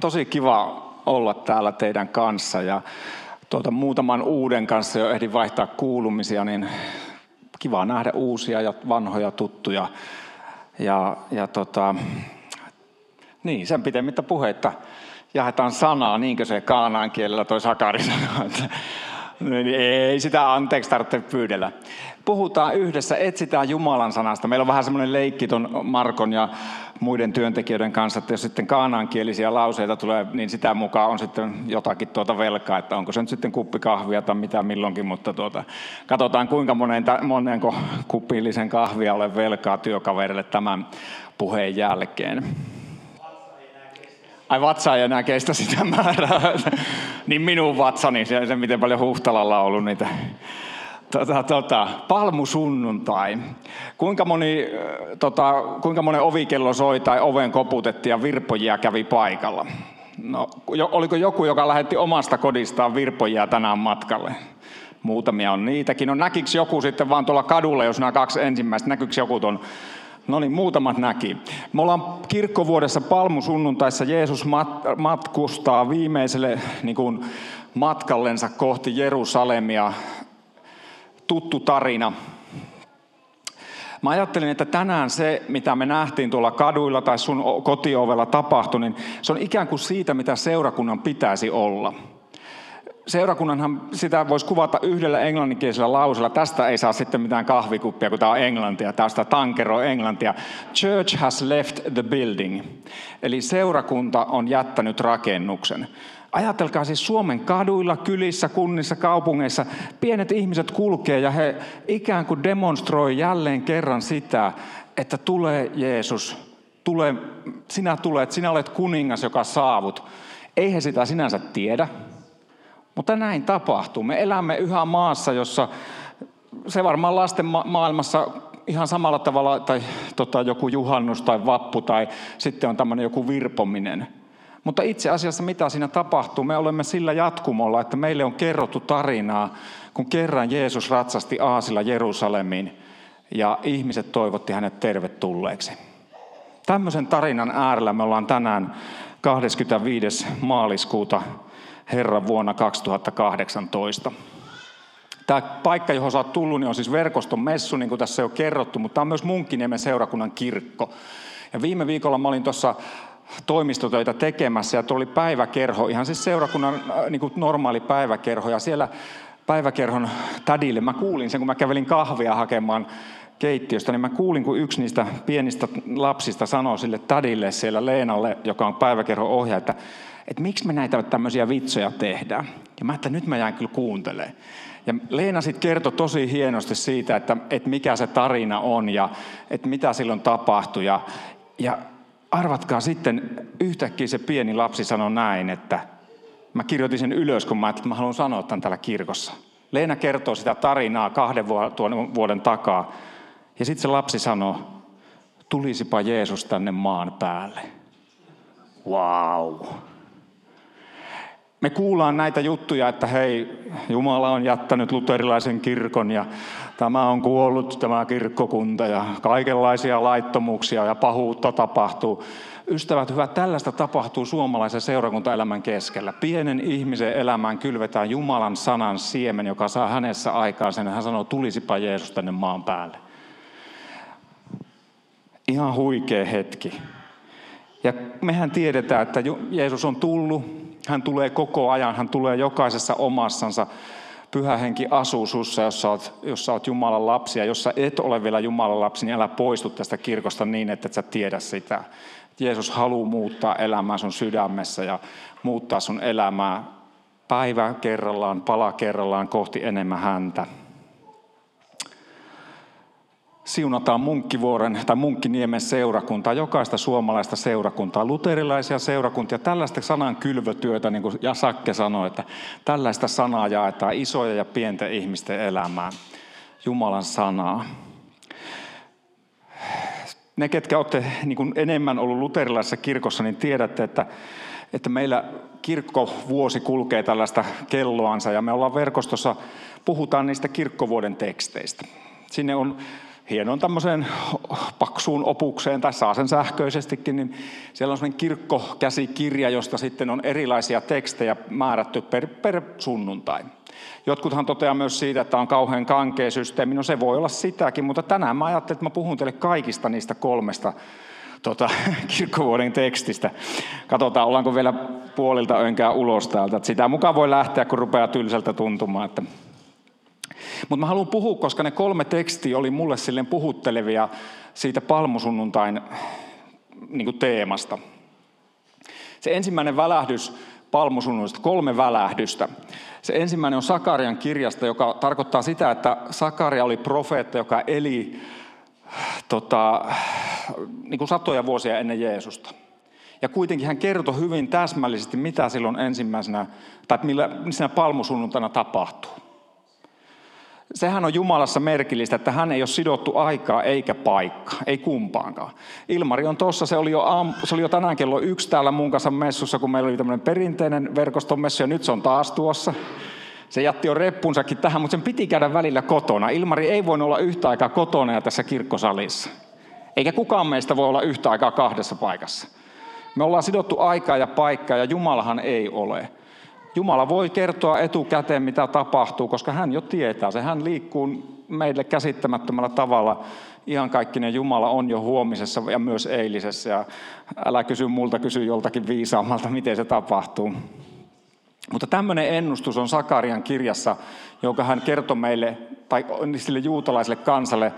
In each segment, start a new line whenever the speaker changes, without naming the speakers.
tosi kiva olla täällä teidän kanssa ja tuota, muutaman uuden kanssa jo ehdin vaihtaa kuulumisia, niin kiva nähdä uusia ja vanhoja tuttuja. Ja, ja tota, niin, sen pitemmittä puheitta jaetaan sanaa, niinkö se kaanaan kielellä toi Sakari sanoi. Niin ei sitä anteeksi tarvitse pyydellä. Puhutaan yhdessä, etsitään Jumalan sanasta. Meillä on vähän semmoinen leikki ton Markon ja muiden työntekijöiden kanssa, että jos sitten kaanaankielisiä lauseita tulee, niin sitä mukaan on sitten jotakin tuota velkaa, että onko se nyt sitten kuppi kahvia tai mitä milloinkin, mutta tuota, katsotaan kuinka monen, monenko kuppillisen kahvia olen velkaa työkaverille tämän puheen jälkeen. Ai vatsa ei enää kestä sitä määrää. niin minun vatsani, se, se miten paljon Huhtalalla on ollut niitä. Tota, tota, palmusunnuntai. Kuinka moni, tota, kuinka monen ovikello soi tai oven koputettiin ja virpojia kävi paikalla? No, jo, oliko joku, joka lähetti omasta kodistaan virpojia tänään matkalle? Muutamia on niitäkin. No näkikö joku sitten vaan tuolla kadulla, jos nämä kaksi ensimmäistä, näkyykö joku tuon No niin, muutamat näki. Me ollaan kirkkovuodessa palmusunnuntaissa. Jeesus mat- matkustaa viimeiselle niin kuin, matkallensa kohti Jerusalemia. Tuttu tarina. Mä ajattelin, että tänään se, mitä me nähtiin tuolla kaduilla tai sun kotiovella tapahtui, niin se on ikään kuin siitä, mitä seurakunnan pitäisi olla – seurakunnanhan sitä voisi kuvata yhdellä englanninkielisellä lausella. Tästä ei saa sitten mitään kahvikuppia, kun tämä on englantia. Tästä tankero englantia. Church has left the building. Eli seurakunta on jättänyt rakennuksen. Ajatelkaa siis Suomen kaduilla, kylissä, kunnissa, kaupungeissa pienet ihmiset kulkee ja he ikään kuin demonstroi jälleen kerran sitä, että tulee Jeesus, tule, sinä tulet, sinä olet kuningas, joka saavut. Ei he sitä sinänsä tiedä, mutta näin tapahtuu. Me elämme yhä maassa, jossa se varmaan lasten ma- maailmassa ihan samalla tavalla, tai tota, joku juhannus tai vappu, tai sitten on tämmöinen joku virpominen. Mutta itse asiassa mitä siinä tapahtuu? Me olemme sillä jatkumolla, että meille on kerrottu tarinaa, kun kerran Jeesus ratsasti aasilla Jerusalemiin ja ihmiset toivotti hänet tervetulleeksi. Tämmöisen tarinan äärellä me ollaan tänään 25. maaliskuuta Herran vuonna 2018. Tämä paikka, johon sä oot tullut, niin on siis verkoston messu, niin kuin tässä jo kerrottu, mutta tämä on myös Munkkiniemen seurakunnan kirkko. Ja viime viikolla mä olin tuossa toimistotöitä tekemässä ja tuli päiväkerho, ihan siis seurakunnan äh, niin kuin normaali päiväkerho. Ja siellä päiväkerhon tädille, mä kuulin sen, kun mä kävelin kahvia hakemaan keittiöstä, niin mä kuulin, kun yksi niistä pienistä lapsista sanoi sille tädille siellä Leenalle, joka on päiväkerhon ohjaaja, että että miksi me näitä tämmöisiä vitsoja tehdään. Ja mä että nyt mä jään kyllä kuuntelemaan. Ja Leena sitten kertoi tosi hienosti siitä, että, että mikä se tarina on ja että mitä silloin tapahtui. Ja, ja arvatkaa sitten, yhtäkkiä se pieni lapsi sanoi näin, että mä kirjoitin sen ylös, kun mä että mä haluan sanoa tämän täällä kirkossa. Leena kertoo sitä tarinaa kahden vuoden takaa. Ja sitten se lapsi sanoi, tulisipa Jeesus tänne maan päälle. Wow me kuullaan näitä juttuja, että hei, Jumala on jättänyt luterilaisen kirkon ja tämä on kuollut tämä kirkkokunta ja kaikenlaisia laittomuuksia ja pahuutta tapahtuu. Ystävät hyvät, tällaista tapahtuu suomalaisen seurakuntaelämän keskellä. Pienen ihmisen elämään kylvetään Jumalan sanan siemen, joka saa hänessä aikaan sen. Hän sanoo, tulisipa Jeesus tänne maan päälle. Ihan huikea hetki. Ja mehän tiedetään, että Jeesus on tullut, hän tulee koko ajan, hän tulee jokaisessa omassansa. Pyhä henki asuu sussa, jos sä, oot, jos sä oot Jumalan lapsi. Ja jos sä et ole vielä Jumalan lapsi, niin älä poistu tästä kirkosta niin, että et sä tiedä sitä. Jeesus haluaa muuttaa elämää sun sydämessä ja muuttaa sun elämää päivä kerrallaan, pala kerrallaan kohti enemmän häntä siunataan Munkkivuoren tai Munkkiniemen seurakuntaa, jokaista suomalaista seurakuntaa, luterilaisia seurakuntia, tällaista sanan kylvötyötä, niin kuin Jasakke sanoi, että tällaista sanaa jaetaan isoja ja pienten ihmisten elämään. Jumalan sanaa. Ne, ketkä olette niin enemmän ollut luterilaisessa kirkossa, niin tiedätte, että, että meillä kirkkovuosi kulkee tällaista kelloansa ja me ollaan verkostossa, puhutaan niistä kirkkovuoden teksteistä. Sinne on hienoon tämmöiseen paksuun opukseen, tai saa sen sähköisestikin, niin siellä on semmoinen kirkkokäsikirja, josta sitten on erilaisia tekstejä määrätty per, per sunnuntai. Jotkuthan toteaa myös siitä, että on kauhean kankea systeemi. No se voi olla sitäkin, mutta tänään mä ajattelin, että mä puhun teille kaikista niistä kolmesta tota, kirkkovuoden tekstistä. Katsotaan, ollaanko vielä puolilta önkää ulos täältä. Sitä mukaan voi lähteä, kun rupeaa tylsältä tuntumaan. Että... Mutta mä haluan puhua, koska ne kolme tekstiä oli mulle silleen puhuttelevia siitä palmusunnuntain niin teemasta. Se ensimmäinen välähdys palmusunnuntaista, kolme välähdystä. Se ensimmäinen on Sakarian kirjasta, joka tarkoittaa sitä, että Sakaria oli profeetta, joka eli tota, niin kuin satoja vuosia ennen Jeesusta. Ja kuitenkin hän kertoi hyvin täsmällisesti, mitä silloin ensimmäisenä, tai millä palmusunnuntaina tapahtuu. Sehän on Jumalassa merkillistä, että hän ei ole sidottu aikaa eikä paikkaa, ei kumpaankaan. Ilmari on tuossa, se, oli jo se oli jo tänään kello yksi täällä mun kanssa messussa, kun meillä oli tämmöinen perinteinen verkoston messu, ja nyt se on taas tuossa. Se jätti jo reppunsakin tähän, mutta sen piti käydä välillä kotona. Ilmari ei voinut olla yhtä aikaa kotona ja tässä kirkkosalissa. Eikä kukaan meistä voi olla yhtä aikaa kahdessa paikassa. Me ollaan sidottu aikaa ja paikkaa ja Jumalahan ei ole. Jumala voi kertoa etukäteen, mitä tapahtuu, koska hän jo tietää. Se hän liikkuu meille käsittämättömällä tavalla. Ihan kaikkinen Jumala on jo huomisessa ja myös eilisessä. Ja älä kysy multa, kysy joltakin viisaammalta, miten se tapahtuu. Mutta tämmöinen ennustus on Sakarian kirjassa, jonka hän kertoi meille, tai sille juutalaiselle kansalle,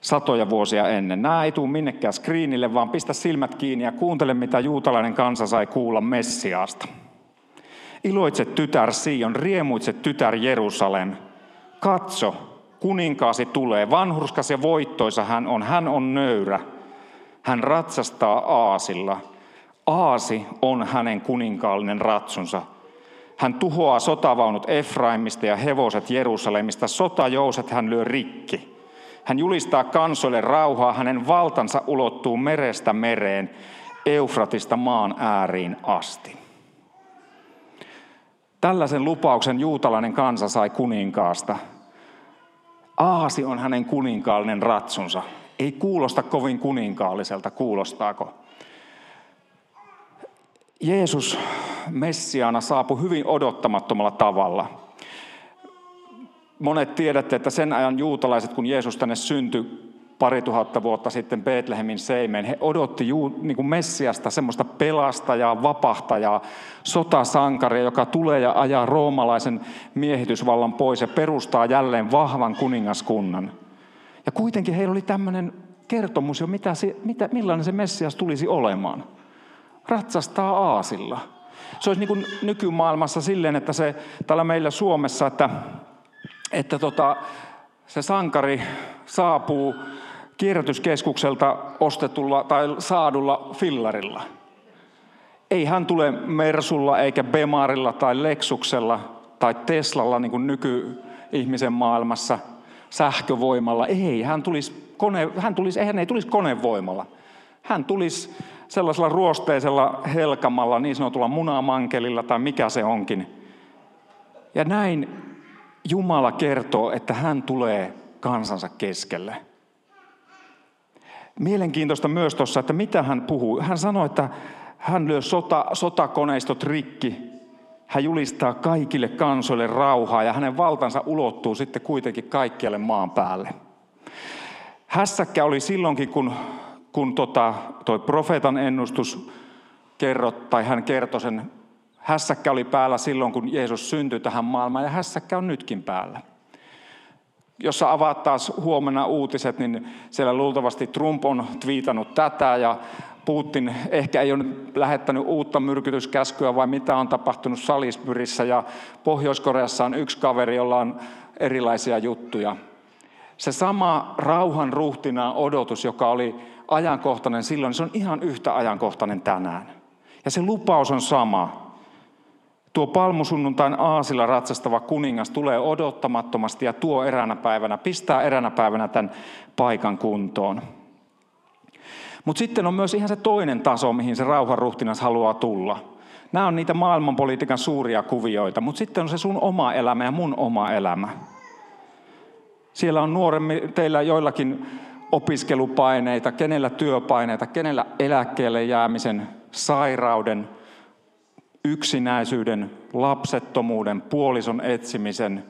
satoja vuosia ennen. Nämä ei tule minnekään screenille, vaan pistä silmät kiinni ja kuuntele, mitä juutalainen kansa sai kuulla Messiaasta. Iloitse tytär Sion, riemuitse tytär Jerusalem. Katso, kuninkaasi tulee, vanhurskas ja voittoisa hän on, hän on nöyrä. Hän ratsastaa aasilla. Aasi on hänen kuninkaallinen ratsunsa. Hän tuhoaa sotavaunut Efraimista ja hevoset Jerusalemista. Sotajouset hän lyö rikki. Hän julistaa kansoille rauhaa, hänen valtansa ulottuu merestä mereen, Eufratista maan ääriin asti. Tällaisen lupauksen juutalainen kansa sai kuninkaasta. Aasi on hänen kuninkaallinen ratsunsa. Ei kuulosta kovin kuninkaalliselta, kuulostaako? Jeesus Messiaana saapui hyvin odottamattomalla tavalla. Monet tiedätte, että sen ajan juutalaiset, kun Jeesus tänne syntyi pari tuhatta vuotta sitten Betlehemin seimeen, he odotti juu, niin kuin Messiasta semmoista pelastajaa, vapahtajaa, sotasankaria, joka tulee ja ajaa roomalaisen miehitysvallan pois ja perustaa jälleen vahvan kuningaskunnan. Ja kuitenkin heillä oli tämmöinen kertomus jo, mitä se, mitä, millainen se Messias tulisi olemaan. Ratsastaa aasilla. Se olisi niin kuin nykymaailmassa silleen, että se täällä meillä Suomessa, että, että tota, se sankari saapuu kierrätyskeskukselta ostetulla tai saadulla fillarilla. Ei hän tule Mersulla eikä Bemarilla tai Lexuksella tai Teslalla niin kuin nykyihmisen maailmassa sähkövoimalla. Ei, hän tulisi, kone, hän tulisi, hän ei tulisi konevoimalla. Hän tulisi sellaisella ruosteisella helkamalla, niin sanotulla munamankelilla tai mikä se onkin. Ja näin Jumala kertoo, että hän tulee kansansa keskelle. Mielenkiintoista myös tuossa, että mitä hän puhuu. Hän sanoi, että hän lyö sota, sotakoneistot rikki. Hän julistaa kaikille kansoille rauhaa ja hänen valtansa ulottuu sitten kuitenkin kaikkialle maan päälle. Hässäkkä oli silloinkin, kun, kun tota, toi profeetan ennustus kerrot, tai hän kertoi sen. Hässäkkä oli päällä silloin, kun Jeesus syntyi tähän maailmaan ja hässäkkä on nytkin päällä. Jos sä avaat taas huomenna uutiset, niin siellä luultavasti Trump on twiitannut tätä ja Putin ehkä ei ole lähettänyt uutta myrkytyskäskyä vai mitä on tapahtunut Salisburyssä ja Pohjois-Koreassa on yksi kaveri, jolla on erilaisia juttuja. Se sama rauhan ruhtinaan odotus, joka oli ajankohtainen silloin, se on ihan yhtä ajankohtainen tänään. Ja se lupaus on sama. Tuo palmusunnuntain aasilla ratsastava kuningas tulee odottamattomasti ja tuo eränä päivänä, pistää eränä päivänä tämän paikan kuntoon. Mutta sitten on myös ihan se toinen taso, mihin se rauhanruhtinas haluaa tulla. Nämä on niitä maailmanpolitiikan suuria kuvioita, mutta sitten on se sun oma elämä ja mun oma elämä. Siellä on nuoremmin teillä joillakin opiskelupaineita, kenellä työpaineita, kenellä eläkkeelle jäämisen, sairauden, yksinäisyyden, lapsettomuuden, puolison etsimisen,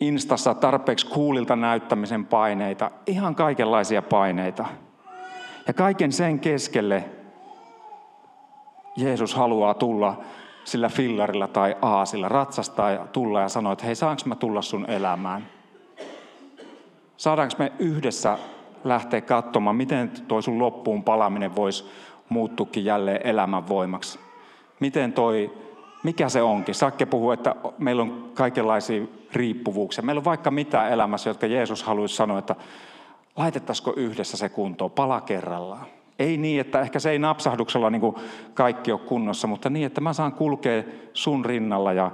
instassa tarpeeksi kuulilta näyttämisen paineita, ihan kaikenlaisia paineita. Ja kaiken sen keskelle Jeesus haluaa tulla sillä fillarilla tai aasilla, ratsastaa ja tulla ja sanoa, että hei, saanko mä tulla sun elämään? Saadaanko me yhdessä lähteä katsomaan, miten toi sun loppuun palaminen voisi muuttukin jälleen elämän voimaksi? Miten toi, mikä se onkin? Sakke puhuu, että meillä on kaikenlaisia riippuvuuksia. Meillä on vaikka mitä elämässä, jotka Jeesus haluaisi sanoa, että laitettaisiko yhdessä se kuntoon, pala kerrallaan. Ei niin, että ehkä se ei napsahduksella niin kuin kaikki ole kunnossa, mutta niin, että mä saan kulkea sun rinnalla ja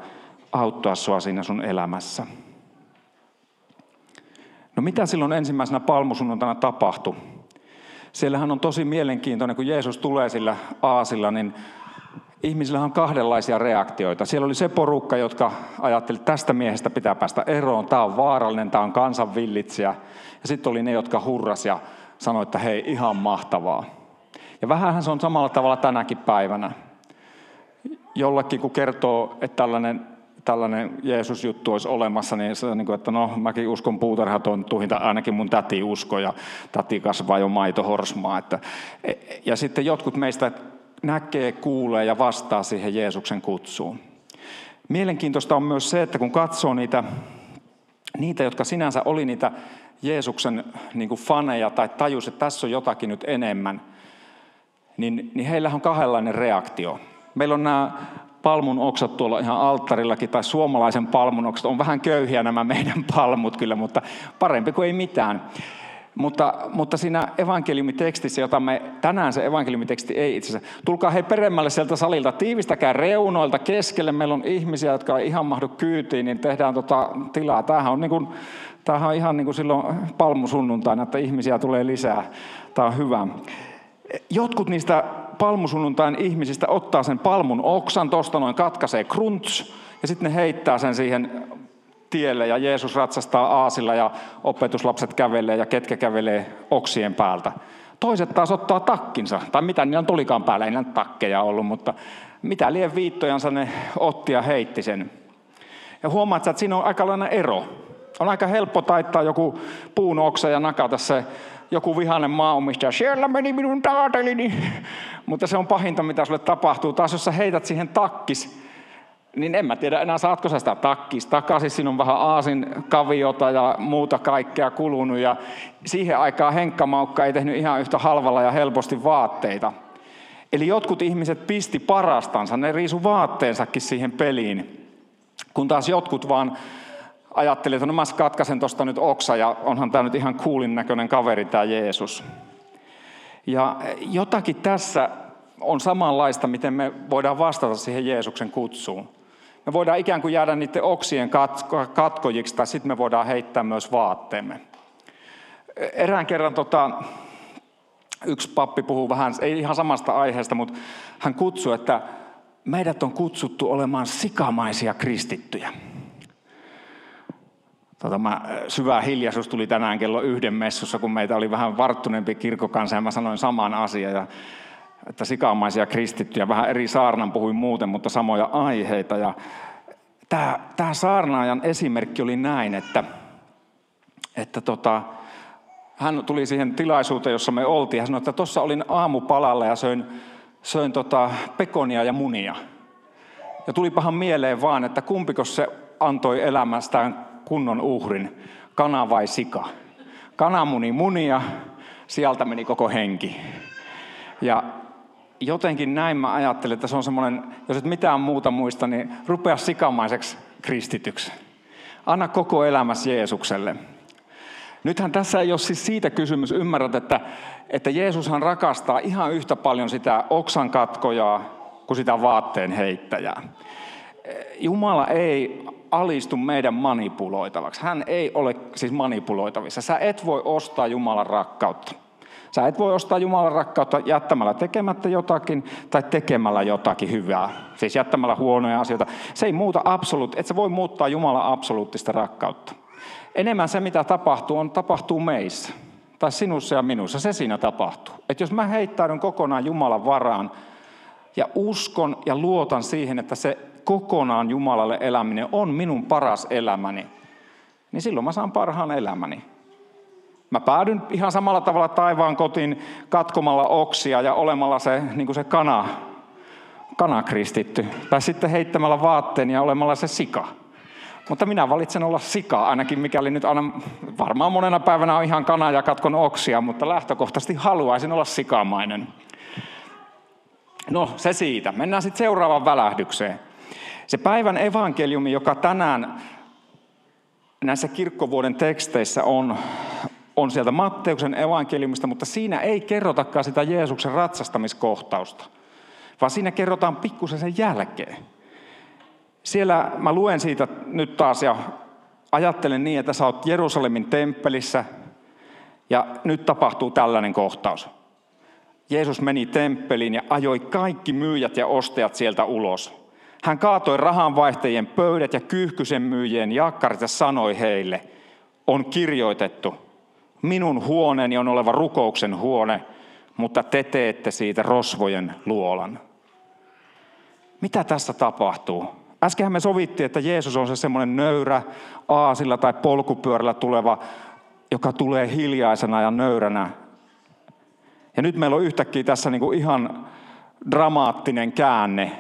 auttaa sua siinä sun elämässä. No mitä silloin ensimmäisenä palmusunnuntaina tapahtui? Siellähän on tosi mielenkiintoinen, kun Jeesus tulee sillä aasilla, niin ihmisillä on kahdenlaisia reaktioita. Siellä oli se porukka, jotka ajatteli, että tästä miehestä pitää päästä eroon, tämä on vaarallinen, tämä on kansanvillitsijä. Ja sitten oli ne, jotka hurras ja sanoi, että hei, ihan mahtavaa. Ja vähänhän se on samalla tavalla tänäkin päivänä. Jollakin kun kertoo, että tällainen, tällainen Jeesus-juttu olisi olemassa, niin se on niin kuin, että no mäkin uskon puutarhatonttuihin, tai ainakin mun täti usko, ja täti kasvaa jo maitohorsmaa. Että, ja sitten jotkut meistä näkee, kuulee ja vastaa siihen Jeesuksen kutsuun. Mielenkiintoista on myös se, että kun katsoo niitä, niitä jotka sinänsä oli niitä Jeesuksen niin kuin faneja tai tajus, että tässä on jotakin nyt enemmän, niin, niin heillä on kahdenlainen reaktio. Meillä on nämä palmun oksat tuolla ihan alttarillakin, tai suomalaisen palmun oksat. On vähän köyhiä nämä meidän palmut kyllä, mutta parempi kuin ei mitään. Mutta, mutta siinä evankeliumitekstissä, jota me tänään se evankeliumiteksti ei itse asiassa, tulkaa he peremmälle sieltä salilta, tiivistäkää reunoilta keskelle, meillä on ihmisiä, jotka ei ihan mahdu kyytiin, niin tehdään tota tilaa. Tämähän on, niin kuin, tämähän on ihan niin kuin silloin palmusunnuntaina, että ihmisiä tulee lisää. Tämä on hyvä. Jotkut niistä palmusunnuntain ihmisistä ottaa sen palmun oksan, tuosta noin katkaisee krunts, ja sitten ne heittää sen siihen tielle ja Jeesus ratsastaa aasilla ja opetuslapset kävelee ja ketkä kävelee oksien päältä. Toiset taas ottaa takkinsa, tai mitä niillä tulikaan päällä, ei takkeja ollut, mutta mitä liian viittojansa ne otti ja heitti sen. Ja huomaat, että siinä on aika ero. On aika helppo taittaa joku puun oksa ja nakata se joku vihainen maanomistaja, siellä meni minun taatelini. Mutta se on pahinta, mitä sulle tapahtuu. Taas jos sä heität siihen takkis, niin en mä tiedä enää saatko sä sitä takkis takaisin. Siinä on vähän aasin kaviota ja muuta kaikkea kulunut. Ja siihen aikaan henkkamaukka ei tehnyt ihan yhtä halvalla ja helposti vaatteita. Eli jotkut ihmiset pisti parastansa, ne riisu vaatteensakin siihen peliin. Kun taas jotkut vaan ajatteli, että no mä katkaisen tuosta nyt oksa ja onhan tämä nyt ihan kuulin näköinen kaveri tämä Jeesus. Ja jotakin tässä on samanlaista, miten me voidaan vastata siihen Jeesuksen kutsuun. Me voidaan ikään kuin jäädä niiden oksien katkojiksi tai sitten me voidaan heittää myös vaatteemme. Erään kerran tota, yksi pappi puhuu vähän, ei ihan samasta aiheesta, mutta hän kutsui, että meidät on kutsuttu olemaan sikamaisia kristittyjä. Tota, mä, syvä hiljaisuus tuli tänään kello yhden messussa, kun meitä oli vähän varttuneempi kirkkokansa ja mä sanoin saman asian. Ja, että sikamaisia kristittyjä, vähän eri saarnan puhuin muuten, mutta samoja aiheita. Ja tämä, tämä saarnaajan esimerkki oli näin, että, että tota, hän tuli siihen tilaisuuteen, jossa me oltiin. Hän sanoi, että tuossa olin aamupalalla ja söin, söin tota pekonia ja munia. Ja tuli pahan mieleen vaan, että kumpiko se antoi elämästään kunnon uhrin, kana vai sika. Kana muni munia, sieltä meni koko henki. Ja jotenkin näin mä ajattelin, että se on semmoinen, jos et mitään muuta muista, niin rupea sikamaiseksi kristityksi. Anna koko elämäsi Jeesukselle. Nythän tässä ei ole siis siitä kysymys, ymmärrät, että, että Jeesushan rakastaa ihan yhtä paljon sitä oksan katkojaa kuin sitä vaatteen heittäjää. Jumala ei alistu meidän manipuloitavaksi. Hän ei ole siis manipuloitavissa. Sä et voi ostaa Jumalan rakkautta. Sä et voi ostaa Jumalan rakkautta jättämällä tekemättä jotakin tai tekemällä jotakin hyvää. Siis jättämällä huonoja asioita. Se ei muuta absoluut, et sä voi muuttaa Jumalan absoluuttista rakkautta. Enemmän se, mitä tapahtuu, on tapahtuu meissä. Tai sinussa ja minussa. Se siinä tapahtuu. Että jos mä heittäydyn kokonaan Jumalan varaan ja uskon ja luotan siihen, että se kokonaan Jumalalle eläminen on minun paras elämäni, niin silloin mä saan parhaan elämäni. Mä päädyn ihan samalla tavalla taivaan kotiin katkomalla oksia ja olemalla se, niin kuin se kana, kanakristitty. Tai sitten heittämällä vaatteen ja olemalla se sika. Mutta minä valitsen olla sika, ainakin mikäli nyt aina, varmaan monena päivänä on ihan kana ja katkon oksia, mutta lähtökohtaisesti haluaisin olla sikamainen. No, se siitä. Mennään sitten seuraavaan välähdykseen. Se päivän evankeliumi, joka tänään näissä kirkkovuoden teksteissä on, on sieltä Matteuksen evankeliumista, mutta siinä ei kerrotakaan sitä Jeesuksen ratsastamiskohtausta, vaan siinä kerrotaan pikkusen sen jälkeen. Siellä mä luen siitä nyt taas ja ajattelen niin, että sä oot Jerusalemin temppelissä ja nyt tapahtuu tällainen kohtaus. Jeesus meni temppeliin ja ajoi kaikki myyjät ja ostajat sieltä ulos. Hän kaatoi rahanvaihtajien pöydät ja kyyhkysen myyjien jakkarit ja sanoi heille, on kirjoitettu, minun huoneeni on oleva rukouksen huone, mutta te teette siitä rosvojen luolan. Mitä tässä tapahtuu? Äskenhän me sovittiin, että Jeesus on se semmoinen nöyrä aasilla tai polkupyörällä tuleva, joka tulee hiljaisena ja nöyränä. Ja nyt meillä on yhtäkkiä tässä niin kuin ihan dramaattinen käänne.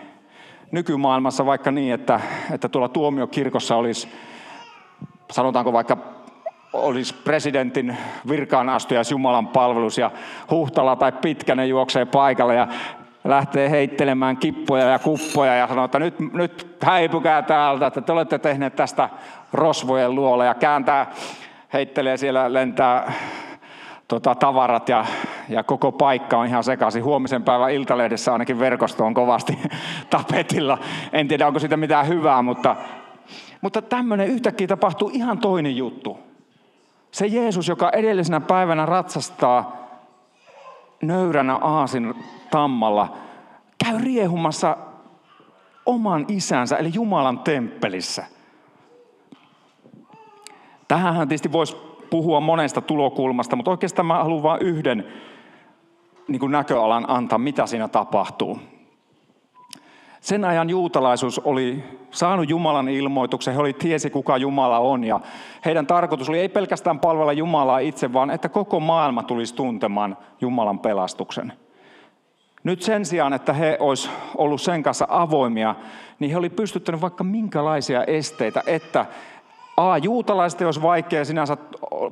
Nykymaailmassa vaikka niin, että, että tuolla tuomiokirkossa olisi, sanotaanko vaikka olisi presidentin virkaan astujas Jumalan palvelus ja Huhtala tai Pitkänen juoksee paikalle ja lähtee heittelemään kippoja ja kuppoja ja sanoo, että nyt, nyt häipykää täältä, että te olette tehneet tästä rosvojen luola ja kääntää, heittelee siellä, lentää tota, tavarat ja, ja koko paikka on ihan sekaisin. Huomisen päivän Iltalehdessä ainakin verkosto on kovasti tapetilla. En tiedä, onko siitä mitään hyvää, mutta, mutta tämmöinen yhtäkkiä tapahtuu ihan toinen juttu. Se Jeesus, joka edellisenä päivänä ratsastaa nöyränä aasin tammalla, käy riehumassa oman isänsä, eli Jumalan temppelissä. Tähän tietysti voisi puhua monesta tulokulmasta, mutta oikeastaan mä haluan vain yhden niin kuin näköalan antaa, mitä siinä tapahtuu. Sen ajan juutalaisuus oli saanut Jumalan ilmoituksen, he oli tiesi kuka Jumala on ja heidän tarkoitus oli ei pelkästään palvella Jumalaa itse, vaan että koko maailma tulisi tuntemaan Jumalan pelastuksen. Nyt sen sijaan, että he olisi ollut sen kanssa avoimia, niin he oli pystyttänyt vaikka minkälaisia esteitä, että A, juutalaisten olisi vaikea sinänsä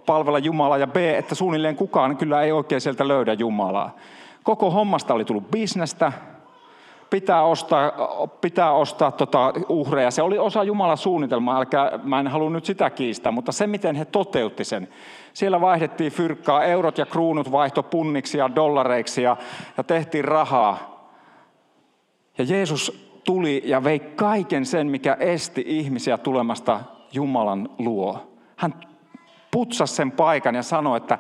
palvella Jumalaa, ja B, että suunnilleen kukaan kyllä ei oikein sieltä löydä Jumalaa. Koko hommasta oli tullut bisnestä, pitää ostaa, pitää ostaa tota uhreja. Se oli osa Jumalan suunnitelmaa, älkää, mä en halua nyt sitä kiistää, mutta se miten he toteutti sen. Siellä vaihdettiin fyrkkaa, eurot ja kruunut vaihto punniksi ja dollareiksi ja, ja tehtiin rahaa. Ja Jeesus tuli ja vei kaiken sen, mikä esti ihmisiä tulemasta Jumalan luo. Hän putsasi sen paikan ja sanoi, että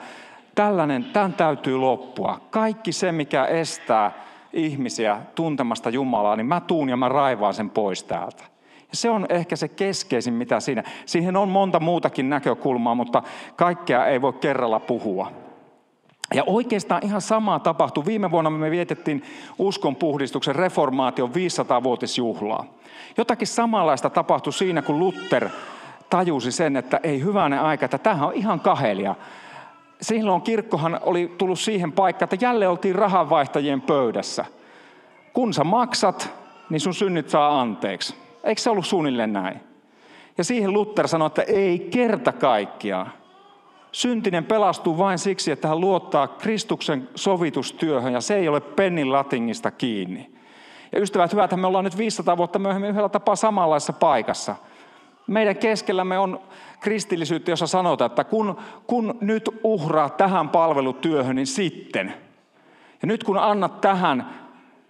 tällainen, tämän täytyy loppua. Kaikki se, mikä estää ihmisiä tuntemasta Jumalaa, niin mä tuun ja mä raivaan sen pois täältä. Ja se on ehkä se keskeisin, mitä siinä. Siihen on monta muutakin näkökulmaa, mutta kaikkea ei voi kerralla puhua. Ja oikeastaan ihan samaa tapahtui. Viime vuonna me vietettiin uskonpuhdistuksen reformaation 500-vuotisjuhlaa. Jotakin samanlaista tapahtui siinä, kun Luther tajusi sen, että ei hyvänen aika, että tämähän on ihan kahelia. Silloin kirkkohan oli tullut siihen paikkaan, että jälleen oltiin rahanvaihtajien pöydässä. Kun sä maksat, niin sun synnit saa anteeksi. Eikö se ollut suunnilleen näin? Ja siihen Luther sanoi, että ei kerta kaikkiaan. Syntinen pelastuu vain siksi, että hän luottaa Kristuksen sovitustyöhön ja se ei ole pennin latingista kiinni. Ja ystävät hyvät, me ollaan nyt 500 vuotta myöhemmin yhdellä tapaa samanlaisessa paikassa. Meidän keskellämme on kristillisyyttä, jossa sanotaan, että kun, kun nyt uhraa tähän palvelutyöhön, niin sitten. Ja nyt kun annat tähän,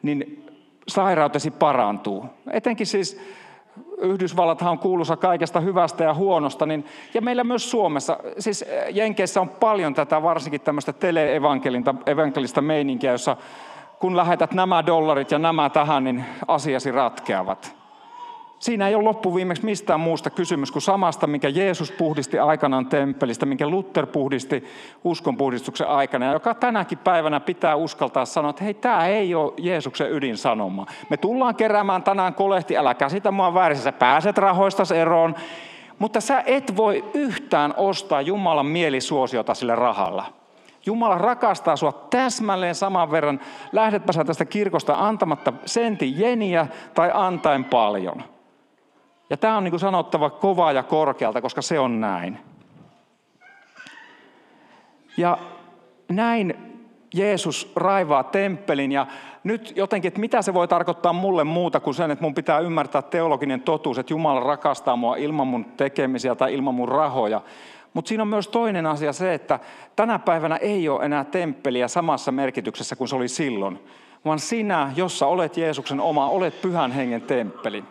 niin sairautesi parantuu. Etenkin siis Yhdysvallathan on kuuluisa kaikesta hyvästä ja huonosta, niin, ja meillä myös Suomessa, siis Jenkeissä on paljon tätä varsinkin tämmöistä tele-evankelista meininkiä, jossa kun lähetät nämä dollarit ja nämä tähän, niin asiasi ratkeavat. Siinä ei ole loppuviimeksi mistään muusta kysymys kuin samasta, mikä Jeesus puhdisti aikanaan temppelistä, minkä Luther puhdisti uskonpuhdistuksen aikana, ja joka tänäkin päivänä pitää uskaltaa sanoa, että hei, tämä ei ole Jeesuksen ydinsanoma. Me tullaan keräämään tänään kolehti, älä käsitä mua väärin, sä pääset rahoista eroon, mutta sä et voi yhtään ostaa Jumalan mielisuosiota sille rahalla. Jumala rakastaa sua täsmälleen saman verran, lähdetpä sä tästä kirkosta antamatta sentin jeniä tai antaen paljon. Ja tämä on niin kuin sanottava kovaa ja korkealta, koska se on näin. Ja näin Jeesus raivaa temppelin ja nyt jotenkin, että mitä se voi tarkoittaa mulle muuta kuin sen, että mun pitää ymmärtää teologinen totuus, että Jumala rakastaa mua ilman mun tekemisiä tai ilman mun rahoja. Mutta siinä on myös toinen asia se, että tänä päivänä ei ole enää temppeliä samassa merkityksessä kuin se oli silloin, vaan sinä, jossa olet Jeesuksen oma, olet pyhän hengen temppeli.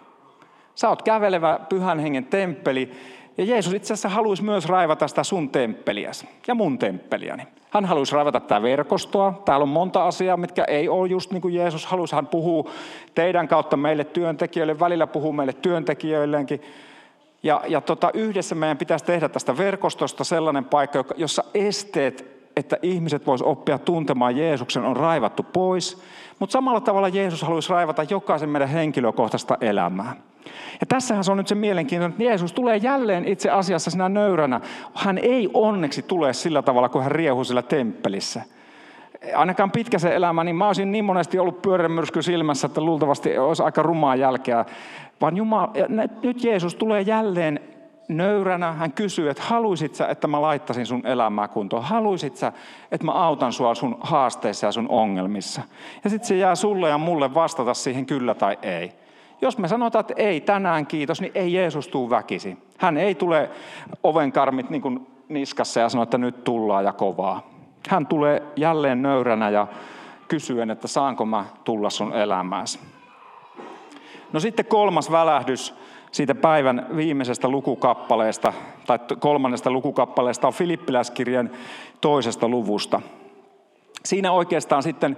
Sä oot kävelevä pyhän hengen temppeli, ja Jeesus itse asiassa haluaisi myös raivata sitä sun temppeliäsi ja mun temppeliäni. Hän haluaisi raivata tätä verkostoa. Täällä on monta asiaa, mitkä ei ole just niin kuin Jeesus haluaisi. Hän puhuu teidän kautta meille työntekijöille, välillä puhuu meille työntekijöilleenkin. Ja, ja tota, yhdessä meidän pitäisi tehdä tästä verkostosta sellainen paikka, jossa esteet, että ihmiset vois oppia tuntemaan Jeesuksen, on raivattu pois. Mutta samalla tavalla Jeesus haluaisi raivata jokaisen meidän henkilökohtaista elämää. Ja tässähän se on nyt se mielenkiintoinen, että Jeesus tulee jälleen itse asiassa sinä nöyränä. Hän ei onneksi tule sillä tavalla, kun hän riehuu sillä temppelissä. Ainakaan pitkä se elämä, niin mä olisin niin monesti ollut pyörämyrsky silmässä, että luultavasti olisi aika rumaa jälkeä. Vaan Jumala, nyt Jeesus tulee jälleen nöyränä. Hän kysyy, että haluisit sä, että mä laittaisin sun elämää kuntoon? Haluisit sä, että mä autan sua sun haasteissa ja sun ongelmissa? Ja sitten se jää sulle ja mulle vastata siihen kyllä tai ei. Jos me sanotaan, että ei tänään kiitos, niin ei Jeesus tuu väkisi. Hän ei tule ovenkarmit niin kuin niskassa ja sano, että nyt tullaan ja kovaa. Hän tulee jälleen nöyränä ja kysyen, että saanko mä tulla sun elämääsi. No sitten kolmas välähdys siitä päivän viimeisestä lukukappaleesta, tai kolmannesta lukukappaleesta on Filippiläiskirjan toisesta luvusta. Siinä oikeastaan sitten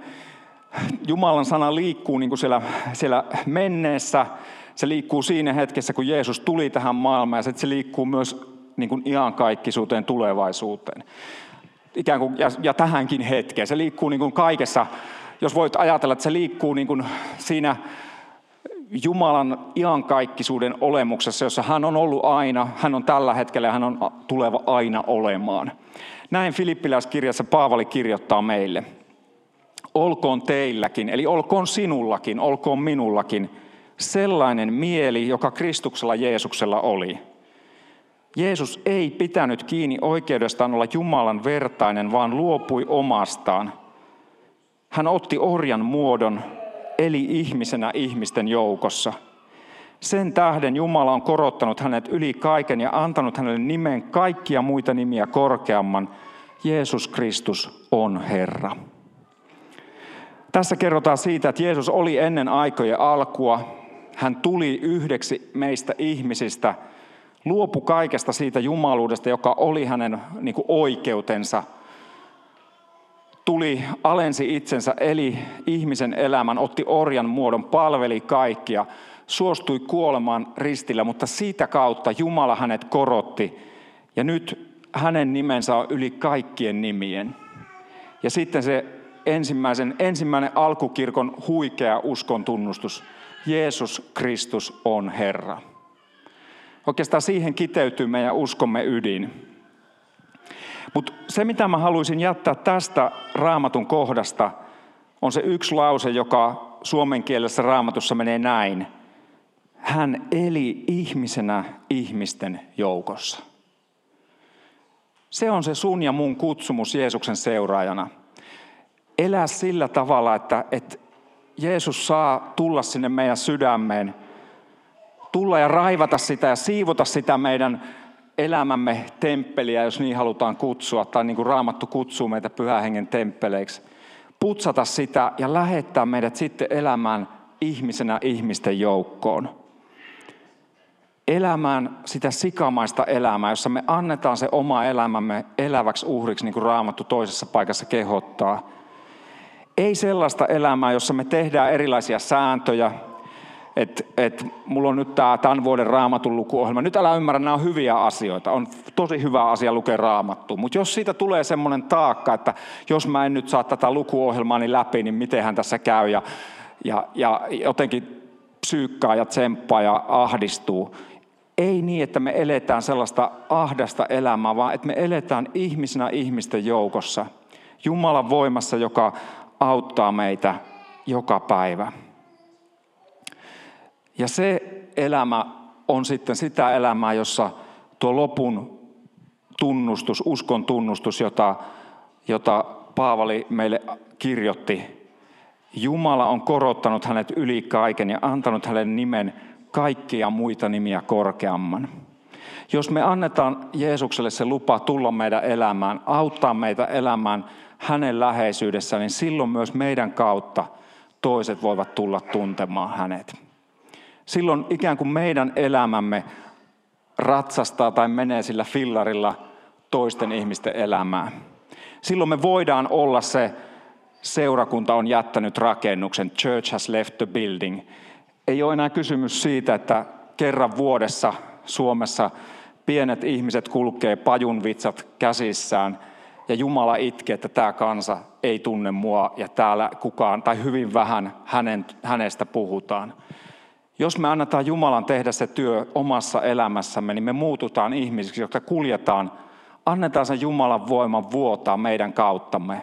Jumalan sana liikkuu niin kuin siellä, siellä menneessä. Se liikkuu siinä hetkessä, kun Jeesus tuli tähän maailmaan ja se liikkuu myös niin kuin iankaikkisuuteen tulevaisuuteen. Ikään kuin, ja, ja tähänkin hetkeen. Se liikkuu niin kuin kaikessa, jos voit ajatella, että se liikkuu niin kuin siinä Jumalan iankaikkisuuden olemuksessa, jossa hän on ollut aina, hän on tällä hetkellä ja hän on tuleva aina olemaan. Näin Filippiläiskirjassa Paavali kirjoittaa meille olkoon teilläkin, eli olkoon sinullakin, olkoon minullakin, sellainen mieli, joka Kristuksella Jeesuksella oli. Jeesus ei pitänyt kiinni oikeudestaan olla Jumalan vertainen, vaan luopui omastaan. Hän otti orjan muodon, eli ihmisenä ihmisten joukossa. Sen tähden Jumala on korottanut hänet yli kaiken ja antanut hänelle nimen kaikkia muita nimiä korkeamman. Jeesus Kristus on Herra. Tässä kerrotaan siitä, että Jeesus oli ennen aikojen alkua. Hän tuli yhdeksi meistä ihmisistä, luopu kaikesta siitä jumaluudesta, joka oli hänen niin kuin oikeutensa. Tuli, alensi itsensä, eli ihmisen elämän, otti orjan muodon, palveli kaikkia, suostui kuolemaan ristillä, mutta siitä kautta Jumala hänet korotti. Ja nyt hänen nimensä on yli kaikkien nimien. Ja sitten se ensimmäisen, ensimmäinen alkukirkon huikea uskon tunnustus. Jeesus Kristus on Herra. Oikeastaan siihen kiteytyy meidän uskomme ydin. Mutta se, mitä mä haluaisin jättää tästä raamatun kohdasta, on se yksi lause, joka suomen kielessä raamatussa menee näin. Hän eli ihmisenä ihmisten joukossa. Se on se sun ja mun kutsumus Jeesuksen seuraajana – elää sillä tavalla, että, että Jeesus saa tulla sinne meidän sydämeen, tulla ja raivata sitä ja siivota sitä meidän elämämme temppeliä, jos niin halutaan kutsua, tai niin kuin Raamattu kutsuu meitä pyhähengen temppeleiksi. Putsata sitä ja lähettää meidät sitten elämään ihmisenä ihmisten joukkoon. Elämään sitä sikamaista elämää, jossa me annetaan se oma elämämme eläväksi uhriksi, niin kuin Raamattu toisessa paikassa kehottaa – ei sellaista elämää, jossa me tehdään erilaisia sääntöjä, että et, mulla on nyt tämä tämän vuoden raamatun lukuohjelma. Nyt älä ymmärrä, nämä on hyviä asioita. On tosi hyvä asia lukea raamattua. Mutta jos siitä tulee semmoinen taakka, että jos mä en nyt saa tätä lukuohjelmaani läpi, niin mitenhän tässä käy. Ja, ja, ja jotenkin psyykkaa ja tsemppaa ja ahdistuu. Ei niin, että me eletään sellaista ahdasta elämää, vaan että me eletään ihmisinä ihmisten joukossa. Jumalan voimassa, joka auttaa meitä joka päivä. Ja se elämä on sitten sitä elämää, jossa tuo lopun tunnustus, uskon tunnustus, jota, jota Paavali meille kirjoitti. Jumala on korottanut hänet yli kaiken ja antanut hänelle nimen kaikkia muita nimiä korkeamman. Jos me annetaan Jeesukselle se lupa tulla meidän elämään, auttaa meitä elämään hänen läheisyydessä, niin silloin myös meidän kautta toiset voivat tulla tuntemaan hänet. Silloin ikään kuin meidän elämämme ratsastaa tai menee sillä fillarilla toisten ihmisten elämää. Silloin me voidaan olla se, seurakunta on jättänyt rakennuksen, church has left the building. Ei ole enää kysymys siitä, että kerran vuodessa Suomessa pienet ihmiset kulkee pajunvitsat käsissään ja Jumala itkee, että tämä kansa ei tunne mua ja täällä kukaan tai hyvin vähän hänen, hänestä puhutaan. Jos me annetaan Jumalan tehdä se työ omassa elämässämme, niin me muututaan ihmisiksi, jotka kuljetaan. Annetaan sen Jumalan voiman vuotaa meidän kauttamme.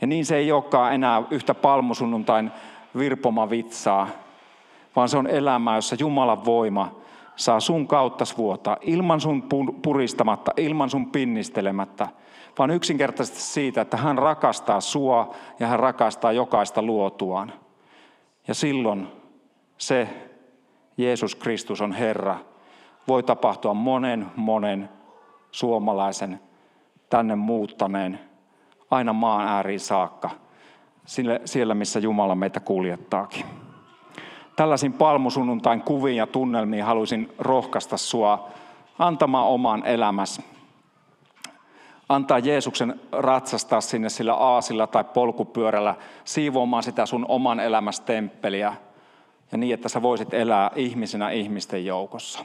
Ja niin se ei olekaan enää yhtä palmusunnuntain virpomavitsaa, vaan se on elämää, jossa Jumalan voima saa sun kautta vuotaa ilman sun puristamatta, ilman sun pinnistelemättä, vaan yksinkertaisesti siitä, että hän rakastaa sua ja hän rakastaa jokaista luotuaan. Ja silloin se Jeesus Kristus on Herra, voi tapahtua monen, monen suomalaisen tänne muuttaneen aina maan ääriin saakka, siellä missä Jumala meitä kuljettaakin. Tällaisin palmusunnuntain kuviin ja tunnelmiin haluaisin rohkaista sua antamaan oman elämäsi. Antaa Jeesuksen ratsastaa sinne sillä aasilla tai polkupyörällä, siivoamaan sitä sun oman elämästä temppeliä – ja niin, että sä voisit elää ihmisenä ihmisten joukossa.